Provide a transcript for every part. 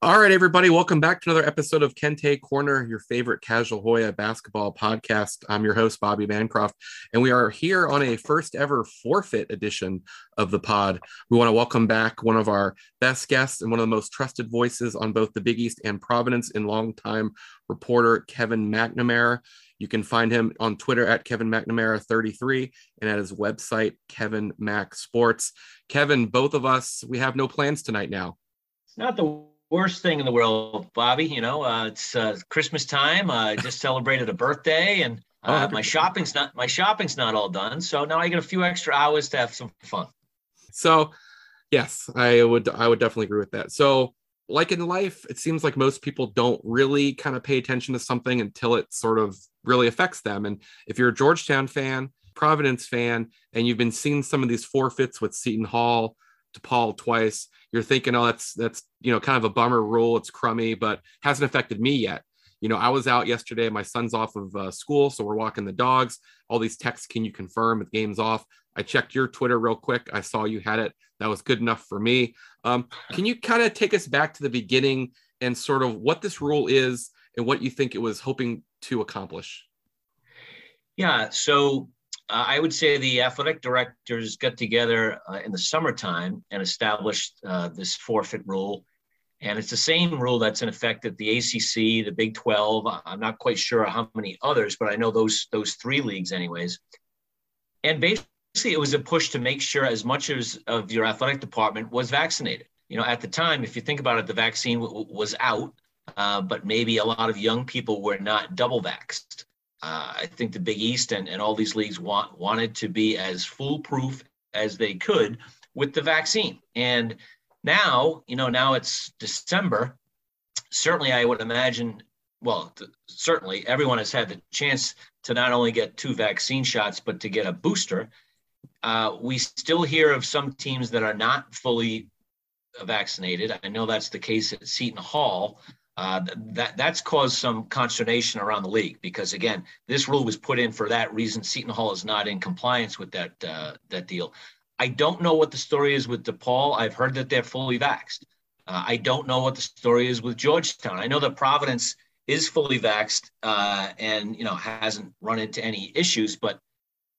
All right, everybody, welcome back to another episode of Kente Corner, your favorite casual Hoya basketball podcast. I'm your host, Bobby Bancroft, and we are here on a first ever forfeit edition of the pod. We want to welcome back one of our best guests and one of the most trusted voices on both the Big East and Providence in longtime reporter Kevin McNamara. You can find him on Twitter at Kevin McNamara33 and at his website, Kevin Mac Sports. Kevin, both of us, we have no plans tonight now. It's not the worst thing in the world, Bobby. You know, uh, it's uh, Christmas time. I just celebrated a birthday, and uh, my shopping's not my shopping's not all done. So now I get a few extra hours to have some fun. So, yes, I would I would definitely agree with that. So, like in life, it seems like most people don't really kind of pay attention to something until it sort of really affects them. And if you're a Georgetown fan, Providence fan, and you've been seeing some of these forfeits with Seton Hall DePaul twice. You're thinking, oh, that's that's you know kind of a bummer rule. It's crummy, but hasn't affected me yet. You know, I was out yesterday. My son's off of uh, school, so we're walking the dogs. All these texts, can you confirm the game's off? I checked your Twitter real quick. I saw you had it. That was good enough for me. Um, can you kind of take us back to the beginning and sort of what this rule is and what you think it was hoping to accomplish? Yeah. So uh, I would say the athletic directors got together uh, in the summertime and established uh, this forfeit rule. And it's the same rule that's in effect at the ACC, the Big 12. I'm not quite sure how many others, but I know those those three leagues, anyways. And basically, it was a push to make sure as much as of your athletic department was vaccinated. You know, at the time, if you think about it, the vaccine w- was out, uh, but maybe a lot of young people were not double vaxxed. Uh, I think the Big East and, and all these leagues want wanted to be as foolproof as they could with the vaccine. And now, you know, now it's December. Certainly, I would imagine. Well, th- certainly, everyone has had the chance to not only get two vaccine shots, but to get a booster. Uh, we still hear of some teams that are not fully vaccinated. I know that's the case at Seton Hall. Uh, that that's caused some consternation around the league because again, this rule was put in for that reason. Seton Hall is not in compliance with that uh, that deal. I don't know what the story is with DePaul. I've heard that they're fully vaxxed. Uh, I don't know what the story is with Georgetown. I know that Providence is fully vaxxed uh, and you know hasn't run into any issues, but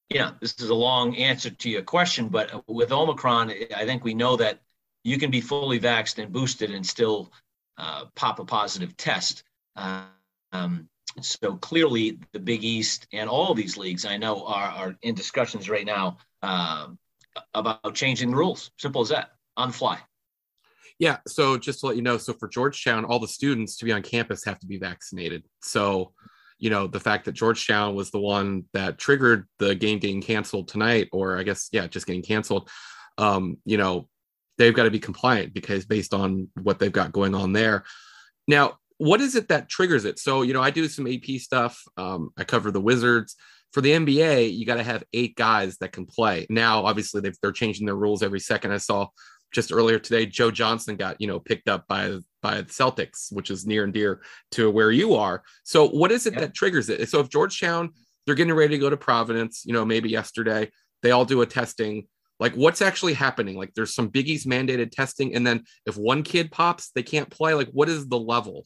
you know this is a long answer to your question. But with Omicron, I think we know that you can be fully vaxxed and boosted and still uh, pop a positive test. Um, so clearly, the Big East and all these leagues I know are, are in discussions right now uh, about changing the rules. Simple as that, on the fly. Yeah. So just to let you know, so for Georgetown, all the students to be on campus have to be vaccinated. So, you know, the fact that Georgetown was the one that triggered the game getting canceled tonight, or I guess, yeah, just getting canceled, um, you know, they've got to be compliant because based on what they've got going on there. Now, what is it that triggers it? So, you know, I do some AP stuff. Um, I cover the Wizards. For the NBA, you got to have eight guys that can play. Now, obviously, they are changing their rules every second. I saw just earlier today, Joe Johnson got you know picked up by by the Celtics, which is near and dear to where you are. So, what is it yeah. that triggers it? So, if Georgetown they're getting ready to go to Providence, you know, maybe yesterday they all do a testing like what's actually happening? Like there's some Big East mandated testing and then if one kid pops they can't play? Like what is the level?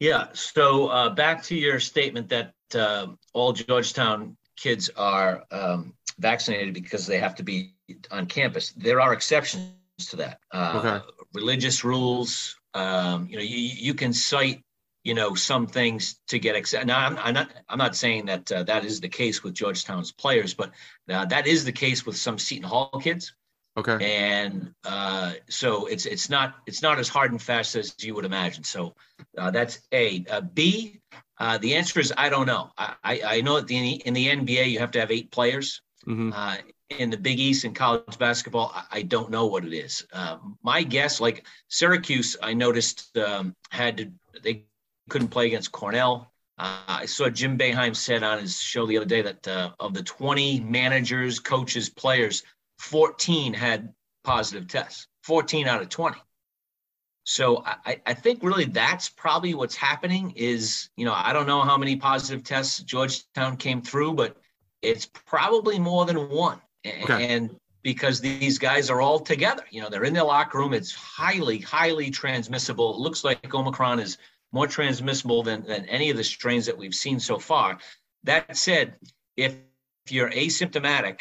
Yeah so uh, back to your statement that uh, all georgetown kids are um, vaccinated because they have to be on campus. There are exceptions to that. Uh, okay. religious rules um, you know you, you can cite you know some things to get accepted. Now I'm, I'm, not I'm not saying that uh, that is the case with Georgetown's players, but uh, that is the case with some Seton Hall kids. Okay. And uh, so it's it's not it's not as hard and fast as you would imagine. So uh, that's a. Uh, B. Uh, the answer is I don't know. I, I, I know that the, in the NBA you have to have eight players. Mm-hmm. in the Big East in college basketball, I, I don't know what it is. my guess, like Syracuse, I noticed um, had to they couldn't play against Cornell. Uh, I saw Jim Boeheim said on his show the other day that uh, of the 20 managers, coaches, players, 14 had positive tests, 14 out of 20. So I, I think really that's probably what's happening is, you know, I don't know how many positive tests Georgetown came through, but it's probably more than one. Okay. And because these guys are all together. You know, they're in their locker room. It's highly, highly transmissible. It looks like Omicron is more transmissible than, than any of the strains that we've seen so far. That said, if you're asymptomatic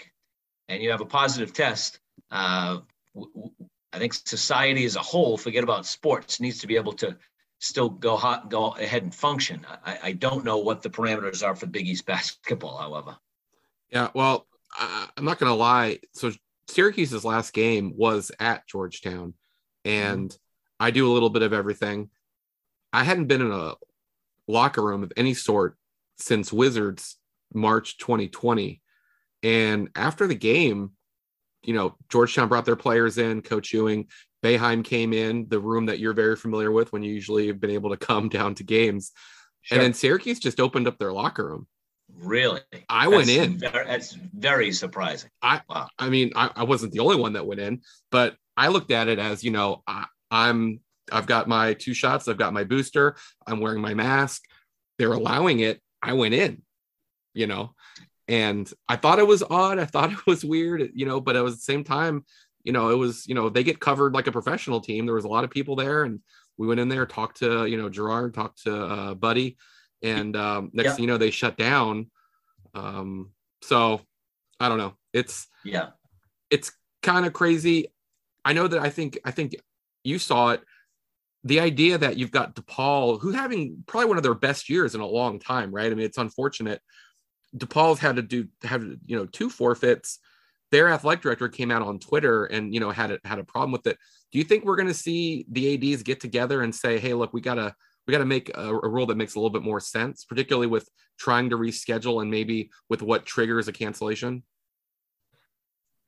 and you have a positive test, uh, I think society as a whole, forget about sports, needs to be able to still go hot, go ahead and function. I, I don't know what the parameters are for Big East basketball, however. Yeah, well, I, I'm not going to lie. So Syracuse's last game was at Georgetown, and mm-hmm. I do a little bit of everything. I hadn't been in a locker room of any sort since Wizards March 2020. And after the game, you know, Georgetown brought their players in, Coach Ewing, Boeheim came in, the room that you're very familiar with when you usually have been able to come down to games. Sure. And then Syracuse just opened up their locker room. Really? I that's went in. Very, that's very surprising. I wow. I mean, I, I wasn't the only one that went in, but I looked at it as, you know, I, I'm I've got my two shots, I've got my booster, I'm wearing my mask. They're allowing it. I went in, you know, and I thought it was odd. I thought it was weird, you know, but it at the same time, you know, it was, you know, they get covered like a professional team. There was a lot of people there and we went in there, talked to, you know, Girard, talked to uh, Buddy, and um, next yeah. thing you know, they shut down. Um, so I don't know. It's yeah, it's kind of crazy. I know that I think I think you saw it. The idea that you've got DePaul, who having probably one of their best years in a long time, right? I mean, it's unfortunate. DePaul's had to do have you know two forfeits. Their athletic director came out on Twitter and you know had a, had a problem with it. Do you think we're going to see the ads get together and say, "Hey, look, we gotta we got to make a, a, rule that makes a little bit more sense, particularly with trying to reschedule and maybe with what triggers a cancellation?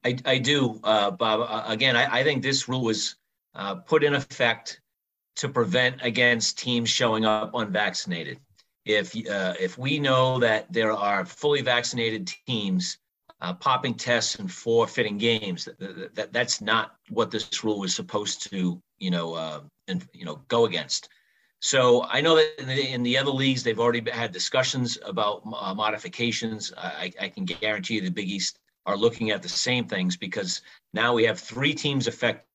I, I do, uh, Bob. Uh, again, I, I, think this rule was uh, put in effect to prevent against teams showing up unvaccinated. If uh, if we know that there are fully vaccinated teams uh, popping tests and forfeiting games, that, that, that's not what this rule was supposed to, you know, uh, and you know, go against. So I know that in the, in the, other leagues, they've already had discussions about uh, modifications. I, I, can guarantee you the Big East are looking at the same things because now we have three teams affected,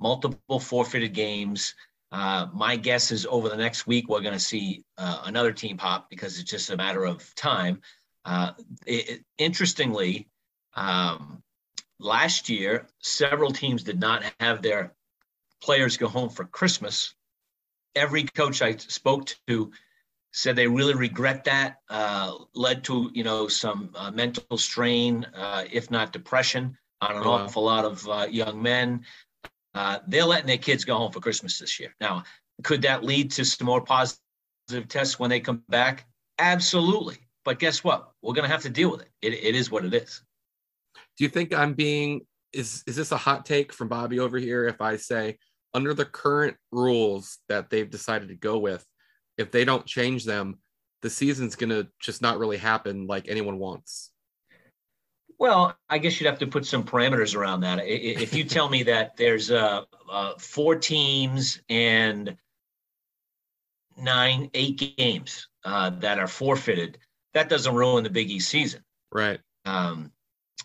multiple forfeited games. Uh, my guess is over the next week, we're going to see uh, another team pop because it's just a matter of time. Uh, it, interestingly, um, last year, several teams did not have their players go home for Christmas every coach I spoke to said they really regret that. Uh, led to you know some uh, mental strain, uh, if not depression, on an awful lot of uh, young men. Uh, they're letting their kids go home for Christmas this year. Now, could that lead to some more positive tests when they come back? Absolutely. But guess what? We're going to have to deal with it. it. It is what it is. Do you think I'm being is is this a hot take from Bobby over here if I say under the current rules that they've decided to go with, if they don't change them, the season's going to just not really happen like anyone wants. Well, I guess you'd have to put some parameters around that. If you tell me that there's uh, uh, four teams and nine, eight games uh, that are forfeited, that doesn't ruin the Big East season. Right. Um,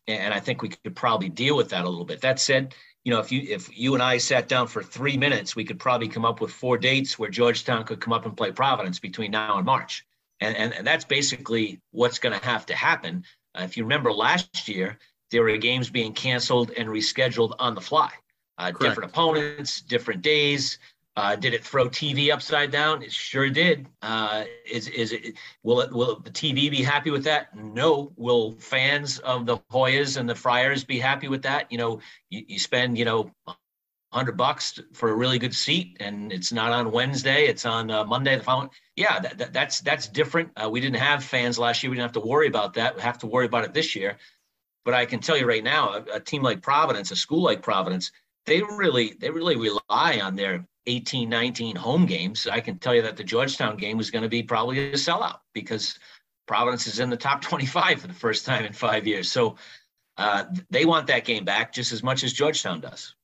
and I think we could probably deal with that a little bit. That said, you know, if you if you and I sat down for three minutes, we could probably come up with four dates where Georgetown could come up and play Providence between now and March, and and, and that's basically what's going to have to happen. Uh, if you remember last year, there were games being canceled and rescheduled on the fly, uh, different opponents, different days. Uh, did it throw TV upside down? It sure did. Uh, is is it will it will the TV be happy with that? No. Will fans of the Hoyas and the Friars be happy with that? You know, you, you spend you know hundred bucks for a really good seat, and it's not on Wednesday; it's on uh, Monday. The following, yeah, that, that, that's that's different. Uh, we didn't have fans last year; we didn't have to worry about that. We have to worry about it this year. But I can tell you right now, a, a team like Providence, a school like Providence, they really they really rely on their 18, 19 home games, I can tell you that the Georgetown game was going to be probably a sellout because Providence is in the top 25 for the first time in five years. So uh, they want that game back just as much as Georgetown does.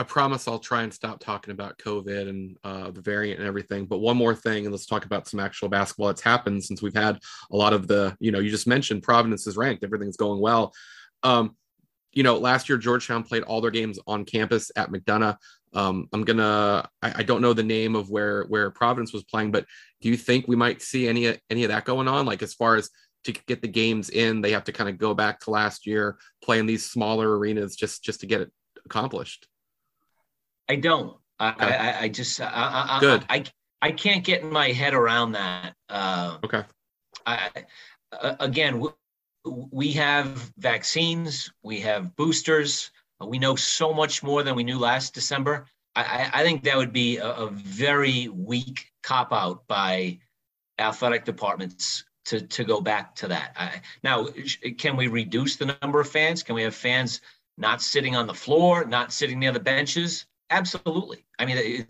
I promise I'll try and stop talking about COVID and uh, the variant and everything. But one more thing, and let's talk about some actual basketball that's happened since we've had a lot of the, you know, you just mentioned Providence is ranked, everything's going well. Um, you know, last year Georgetown played all their games on campus at McDonough. Um, I'm gonna. I, I, don't know the name of where where Providence was playing, but do you think we might see any any of that going on? Like as far as to get the games in, they have to kind of go back to last year, play in these smaller arenas just just to get it accomplished. I don't. I, okay. I, I, just I, good. I, I can't get in my head around that. Uh, okay. I, again, we have vaccines, we have boosters. We know so much more than we knew last December. I, I think that would be a, a very weak cop out by athletic departments to, to go back to that. I, now, can we reduce the number of fans? Can we have fans not sitting on the floor, not sitting near the benches? Absolutely. I mean,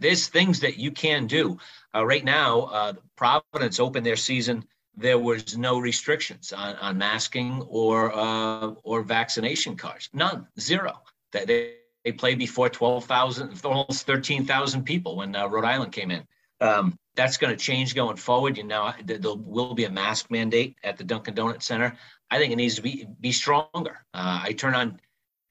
there's things that you can do. Uh, right now, uh, Providence opened their season there was no restrictions on, on masking or uh, or vaccination cards. None, zero. That they, they played before 12,000, almost 13,000 people when uh, Rhode Island came in. Um, that's going to change going forward. You know, there will be a mask mandate at the Dunkin' Donut Center. I think it needs to be be stronger. Uh, I turn on,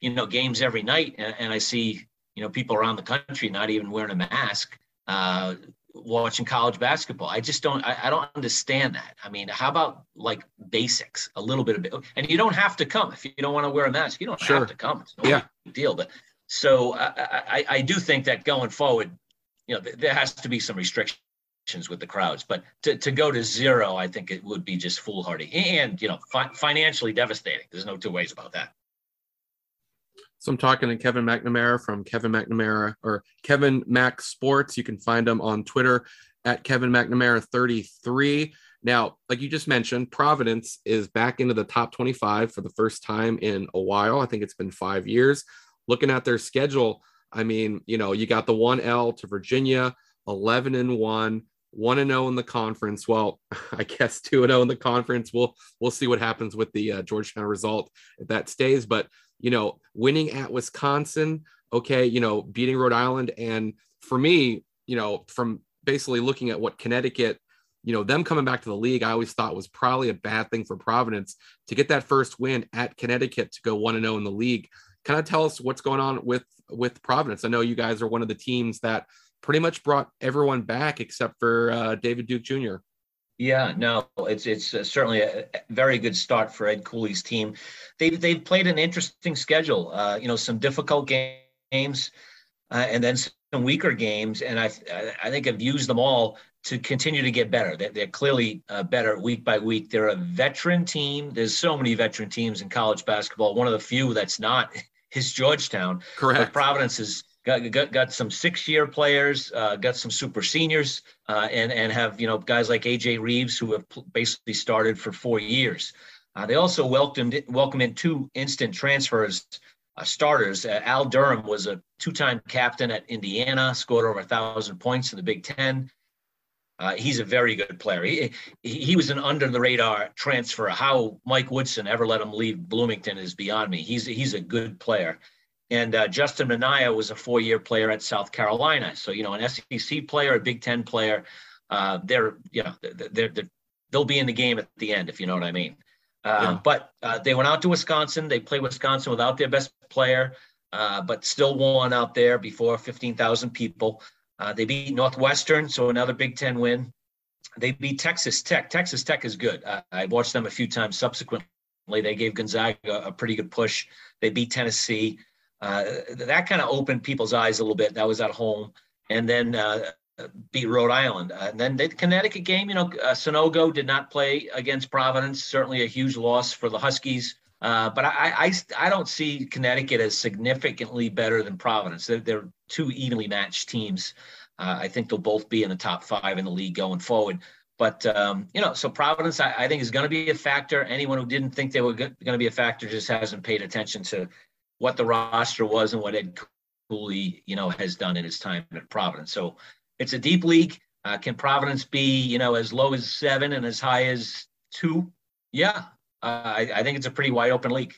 you know, games every night, and, and, I see, you know, people around the country not even wearing a mask. Uh, watching college basketball. I just don't I, I, don't understand that. I mean, how about like basics, a little bit of it. And you don't have to come if you don't want to wear a mask. You don't sure. have to come. It's no yeah. deal. But so I, I, I do think that going forward, you know, there has to be some restrictions with the crowds. But to, to go to zero, I think it would be just foolhardy and you know fi- financially devastating. There's no two ways about that. So I'm talking to Kevin McNamara from Kevin McNamara or Kevin Mac Sports. You can find him on Twitter at Kevin McNamara 33. Now, like you just mentioned, Providence is back into the top 25 for the first time in a while. I think it's been five years. Looking at their schedule, I mean, you know, you got the one L to Virginia, 11 and one, one and 0 in the conference. Well, I guess two and 0 in the conference. We'll we'll see what happens with the uh, Georgetown result if that stays. But you know, winning at Wisconsin, okay, you know, beating Rhode Island. And for me, you know, from basically looking at what Connecticut, you know, them coming back to the league, I always thought was probably a bad thing for Providence to get that first win at Connecticut to go 1 0 in the league. Kind of tell us what's going on with with Providence. I know you guys are one of the teams that pretty much brought everyone back except for uh, David Duke Jr. Yeah, no, it's it's uh, certainly a very good start for Ed Cooley's team. They've they've played an interesting schedule. Uh, you know, some difficult games, uh, and then some weaker games. And I I think I've used them all to continue to get better. They're, they're clearly uh, better week by week. They're a veteran team. There's so many veteran teams in college basketball. One of the few that's not is Georgetown. Correct. But Providence is got got, got some six year players, uh, got some super seniors, uh, and and have you know guys like AJ Reeves who have basically started for four years. Uh, they also welcomed welcome in two instant transfers. Uh, starters. Uh, Al Durham was a two-time captain at Indiana, scored over a thousand points in the Big Ten. Uh, he's a very good player. He, he was an under the radar transfer. How Mike Woodson ever let him leave Bloomington is beyond me. He's he's a good player. And uh, Justin Minaya was a four-year player at South Carolina. So you know, an SEC player, a Big Ten player. Uh, they're you know they're, they're, they'll be in the game at the end if you know what I mean. Uh, yeah. But uh, they went out to Wisconsin. They played Wisconsin without their best player, uh, but still won out there before 15,000 people. Uh, they beat Northwestern, so another Big Ten win. They beat Texas Tech. Texas Tech is good. I watched them a few times subsequently. They gave Gonzaga a pretty good push. They beat Tennessee uh, that kind of opened people's eyes a little bit. That was at home, and then uh, beat Rhode Island. Uh, and then the Connecticut game, you know, uh, Sanogo did not play against Providence. Certainly a huge loss for the Huskies. Uh, but I, I, I don't see Connecticut as significantly better than Providence. They're, they're two evenly matched teams. Uh, I think they'll both be in the top five in the league going forward. But um, you know, so Providence, I, I think, is going to be a factor. Anyone who didn't think they were going to be a factor just hasn't paid attention to what the roster was and what Ed Cooley, you know, has done in his time at Providence. So it's a deep league. Uh, can Providence be, you know, as low as seven and as high as two? Yeah, uh, I, I think it's a pretty wide open league.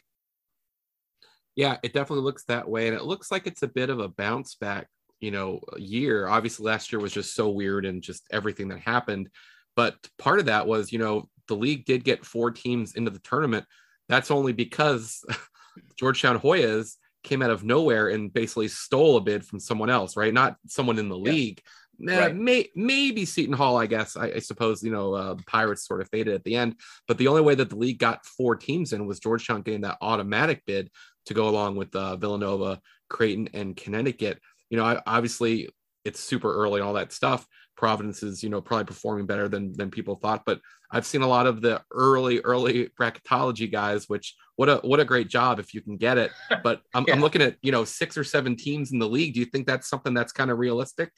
Yeah, it definitely looks that way, and it looks like it's a bit of a bounce back, you know, year. Obviously, last year was just so weird and just everything that happened. But part of that was, you know, the league did get four teams into the tournament that's only because Georgetown Hoyas came out of nowhere and basically stole a bid from someone else, right? Not someone in the yeah. league. Right. may, maybe Seton Hall, I guess. I, I suppose you know uh, Pirates sort of faded at the end, but the only way that the league got four teams in was Georgetown getting that automatic bid to go along with uh, Villanova, Creighton, and Connecticut. You know, I, obviously it's super early and all that stuff. Providence is, you know, probably performing better than than people thought. But I've seen a lot of the early, early bracketology guys, which what a what a great job if you can get it. But I'm, yeah. I'm looking at, you know, six or seven teams in the league. Do you think that's something that's kind of realistic?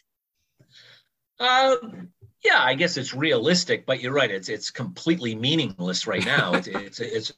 Um, yeah, I guess it's realistic, but you're right. It's it's completely meaningless right now. it's, it's it's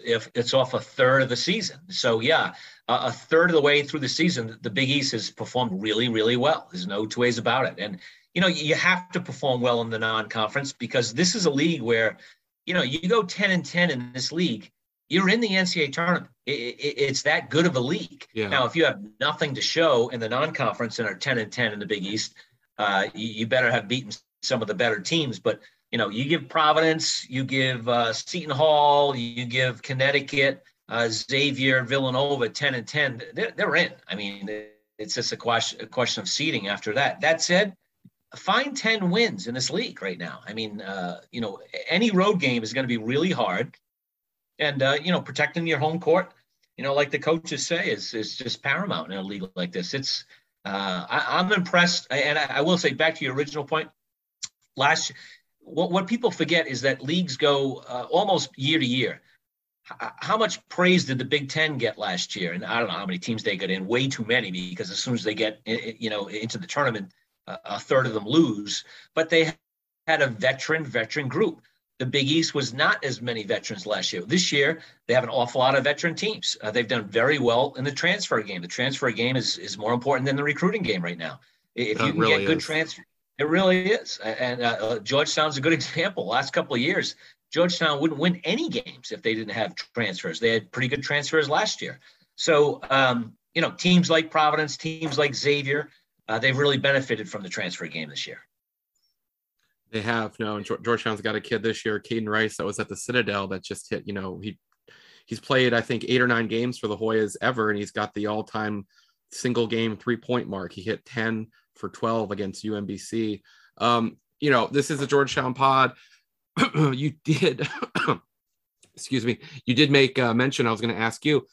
if it's off a third of the season. So yeah, uh, a third of the way through the season, the Big East has performed really, really well. There's no two ways about it. And you know, you have to perform well in the non-conference because this is a league where, you know, you go 10 and 10 in this league, you're in the NCAA tournament. It, it, it's that good of a league. Yeah. Now, if you have nothing to show in the non-conference and are 10 and 10 in the Big East, uh, you, you better have beaten some of the better teams. But you know, you give Providence, you give uh, Seton Hall, you give Connecticut, uh, Xavier, Villanova, ten and ten. They're, they're in. I mean, it's just a question a question of seeding after that. That said, find ten wins in this league right now. I mean, uh, you know, any road game is going to be really hard, and uh, you know, protecting your home court, you know, like the coaches say, is is just paramount in a league like this. It's uh, I, am I'm impressed, and I, I will say back to your original point. Last what, what people forget is that leagues go uh, almost year to year. How much praise did the Big Ten get last year? And I don't know how many teams they got in. Way too many because as soon as they get you know into the tournament, a third of them lose. But they had a veteran veteran group. The Big East was not as many veterans last year. This year, they have an awful lot of veteran teams. Uh, they've done very well in the transfer game. The transfer game is, is more important than the recruiting game right now. If you can really get good transfer, it really is. And uh, uh, Georgetown's a good example. Last couple of years, Georgetown wouldn't win any games if they didn't have transfers. They had pretty good transfers last year. So, um, you know, teams like Providence, teams like Xavier, uh, they've really benefited from the transfer game this year. They have no. Georgetown's got a kid this year, Kaiden Rice, that was at the Citadel that just hit. You know, he he's played I think eight or nine games for the Hoyas ever, and he's got the all-time single game three point mark. He hit ten for 12 against UMBC. Um, you know, this is a Georgetown pod. you did, excuse me, you did make mention. I was going to ask you.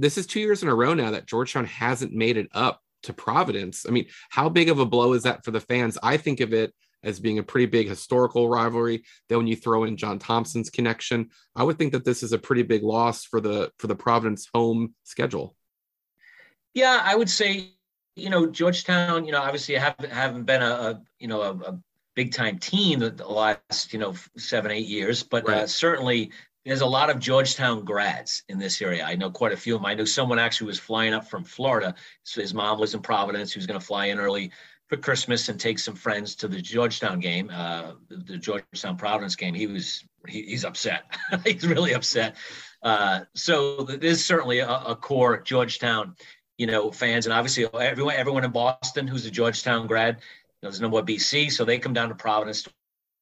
This is two years in a row now that Georgetown hasn't made it up to Providence. I mean, how big of a blow is that for the fans? I think of it as being a pretty big historical rivalry. Then when you throw in John Thompson's connection, I would think that this is a pretty big loss for the for the Providence home schedule. Yeah, I would say you know, Georgetown, you know, obviously haven't haven't been a, a you know a, a, big time team the, last you know seven eight years, but uh, right. uh, certainly there's a lot of Georgetown grads in this area. I know quite a few of them. I know someone actually was flying up from Florida. So his mom lives in Providence. He was going to fly in early for Christmas and take some friends to the Georgetown game, uh, the Georgetown Providence game. He was he, he's upset. he's really upset. Uh, so there's certainly a, a core Georgetown you know, fans, and obviously everyone everyone in Boston who's a Georgetown grad, you know, there's no more BC, so they come down to Providence to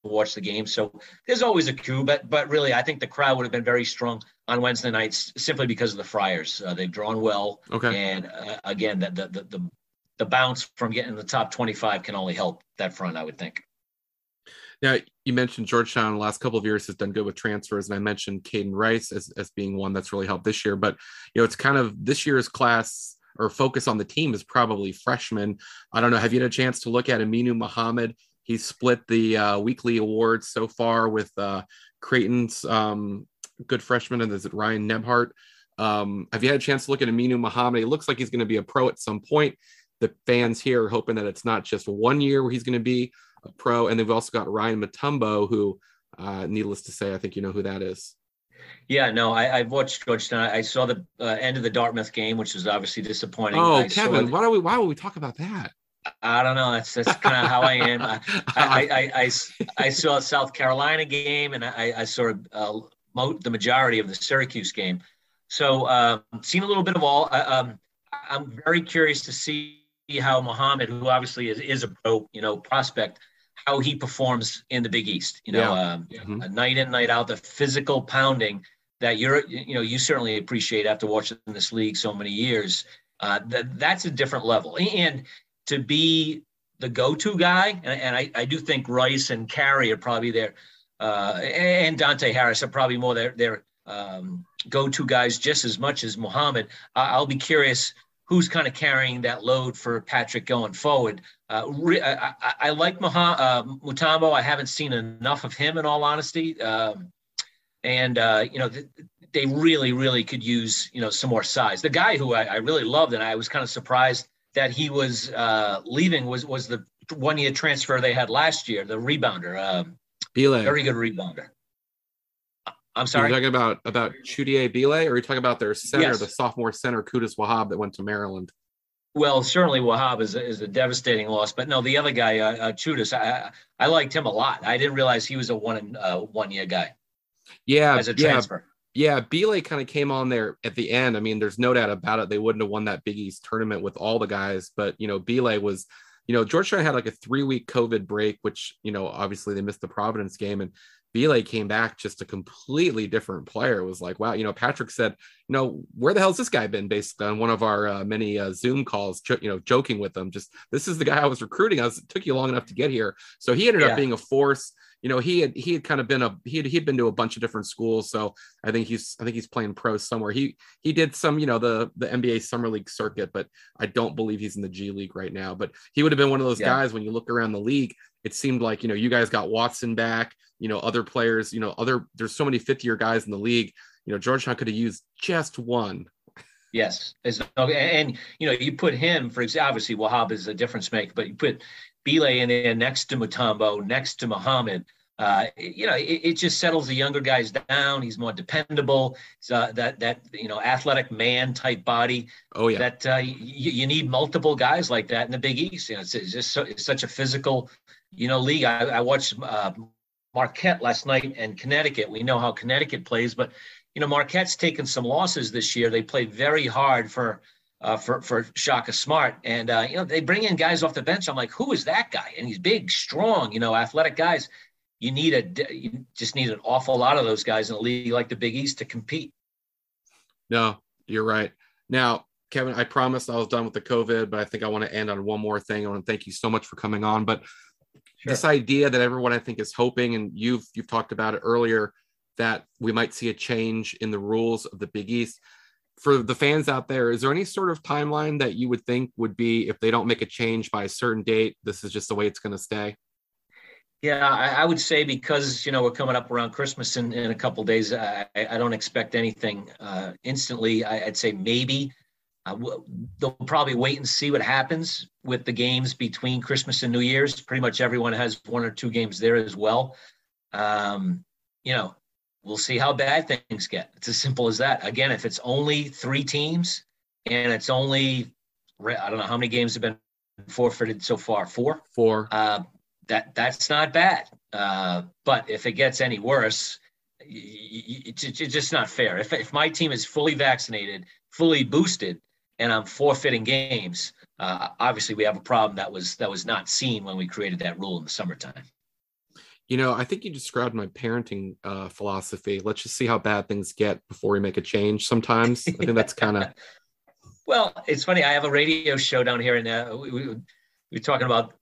watch the game. So there's always a coup, but but really, I think the crowd would have been very strong on Wednesday nights simply because of the Friars. Uh, they've drawn well, okay, and uh, again, the, the the the bounce from getting the top 25 can only help that front, I would think. Now, you mentioned Georgetown the last couple of years has done good with transfers, and I mentioned Kaiden Rice as, as being one that's really helped this year. But you know, it's kind of this year's class or focus on the team is probably freshmen. I don't know. Have you had a chance to look at Aminu Mohammed? He's split the uh, weekly awards so far with uh, Creighton's um, good freshman, and is it Ryan Nembhard? Um, have you had a chance to look at Aminu Mohammed? He looks like he's going to be a pro at some point. The fans here are hoping that it's not just one year where he's going to be a pro. And they've also got Ryan Mutombo, who, uh, needless to say, I think you know who that is. Yeah, no, I, I've watched Georgetown. I saw the uh, end of the Dartmouth game, which was obviously disappointing. Oh, I Kevin, why do we why would we talk about that? I don't know. That's that's kind of how I am. I, I, I, I, saw a South Carolina game, and I, I saw uh, the majority of the Syracuse game. So, um, seen a little bit of all. I, um, I'm very curious to see how Mohammed, who obviously is, is a pro, you know, prospect, how he performs in the Big East. You know, yeah. um, mm-hmm. night in, night out, the physical pounding that you're you know you certainly appreciate after watching this league so many years. Uh, that that's a different level, and to be the go-to guy, and, and I, I do think Rice and Carey are probably there, uh, and Dante Harris are probably more their their um, go-to guys just as much as Mohammed. I'll be curious who's kind of carrying that load for Patrick going forward. Uh, re- I, I, I, like Mah- uh, Mutombo. I haven't seen enough of him, in all honesty. Um, and uh, you know, th- they really, really could use you know some more size. The guy who I, I really loved, and I was kind of surprised that he was uh, leaving, was was the one-year transfer they had last year, the rebounder. Um, Very good rebounder. I'm sorry. Are You're talking about about Chudier Bile, or are you talking about their center, yes. the sophomore center Qudus Wahab that went to Maryland? Well, certainly Wahab is a, is a devastating loss, but no, the other guy, uh, uh, Chudis, I, I liked him a lot. I didn't realize he was a one uh, one year guy. Yeah, as a transfer. Yeah, yeah Bile kind of came on there at the end. I mean, there's no doubt about it. They wouldn't have won that Big East tournament with all the guys, but you know, Bile was you know, Georgetown had like a three week COVID break, which, you know, obviously they missed the Providence game. And Bile came back just a completely different player. It was like, wow, you know, Patrick said, you know, where the hell's this guy been? Basically, on one of our uh, many uh, Zoom calls, you know, joking with them, just this is the guy I was recruiting. I was, it took you long enough to get here. So he ended yeah. up being a force. You know, he had he had kind of been a he had he'd been to a bunch of different schools. So I think he's I think he's playing pro somewhere. He he did some you know the the NBA summer league circuit, but I don't believe he's in the G League right now. But he would have been one of those yeah. guys when you look around the league. It seemed like you know you guys got Watson back you know, other players, you know, other there's so many fifth year guys in the league. You know, Georgetown could have used just one. Yes, and you know, you put him for example. Obviously, Wahab is a difference maker, but you put Bile in there next to Mutombo, next to Mohammed. Uh, you know, it, it, just settles the younger guys down. He's more dependable. Uh, that that you know, athletic man type body. Oh yeah. That uh, you, you, need multiple guys like that in the Big East. You know, it's, it's just so, it's such a physical, you know, league. I, I watched uh, Marquette last night and Connecticut. We know how Connecticut plays, but you know Marquette's taken some losses this year. They played very hard for uh, for for Shaka Smart, and uh, you know they bring in guys off the bench. I'm like, who is that guy? And he's big, strong, you know, athletic guys. You need a you just need an awful lot of those guys in a league like the Big East to compete. No, you're right. Now, Kevin, I promised I was done with the COVID, but I think I want to end on one more thing. I want to thank you so much for coming on. But Sure. This idea that everyone I think is hoping, and you've you've talked about it earlier, that we might see a change in the rules of the Big East. For the fans out there, is there any sort of timeline that you would think would be if they don't make a change by a certain date, this is just the way it's going to stay? Yeah, I, I, would say because you know we're coming up around Christmas in, in a couple days, I, I, don't expect anything uh, instantly. I, would say maybe uh, they'll probably wait and see what happens with the games between Christmas and New Year's. Pretty much everyone has one or two games there as well. Um, you know, we'll see how bad things get. It's as simple as that. Again, if it's only three teams and it's only, I don't know how many games have been forfeited so far. Four. Four. Uh, that that's not bad. Uh, but if it gets any worse, it's, it's just not fair. If if my team is fully vaccinated, fully boosted, and I'm forfeiting games, uh, obviously we have a problem that was that was not seen when we created that rule in the summertime. You know, I think you described my parenting uh, philosophy. Let's just see how bad things get before we make a change. Sometimes I think that's kind of. well, it's funny. I have a radio show down here, and uh, we, we, we're talking about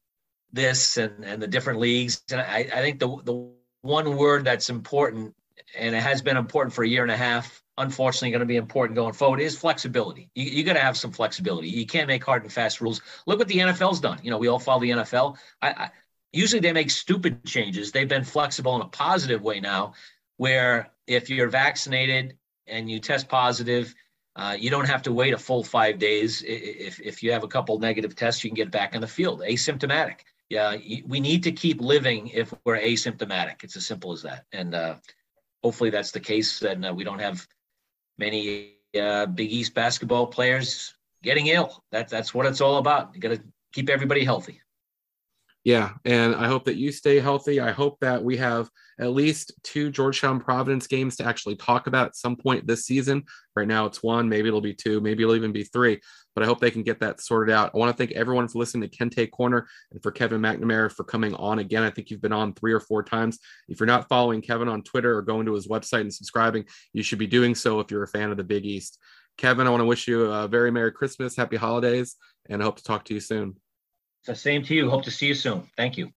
this and, and the different leagues. And I, I think the the one word that's important, and it has been important for a year and a half, unfortunately going to be important going forward is flexibility. You, you got to have some flexibility. You can't make hard and fast rules. Look what the NFL's done. You know, we all follow the NFL. I, I, usually they make stupid changes. They've been flexible in a positive way now, where if you're vaccinated and you test positive, uh, you don't have to wait a full five days. If, if you have a couple negative tests, you can get back in the field asymptomatic. Yeah, we need to keep living if we're asymptomatic. It's as simple as that. And uh, hopefully that's the case. And uh, we don't have many uh, Big East basketball players getting ill. That, that's what it's all about. You got to keep everybody healthy. Yeah, and I hope that you stay healthy. I hope that we have at least two Georgetown Providence games to actually talk about at some point this season. Right now it's one, maybe it'll be two, maybe it'll even be three, but I hope they can get that sorted out. I want to thank everyone for listening to Kente Corner and for Kevin McNamara for coming on again. I think you've been on three or four times. If you're not following Kevin on Twitter or going to his website and subscribing, you should be doing so if you're a fan of the Big East. Kevin, I want to wish you a very Merry Christmas, Happy Holidays, and I hope to talk to you soon. The same to you. Hope to see you soon. Thank you.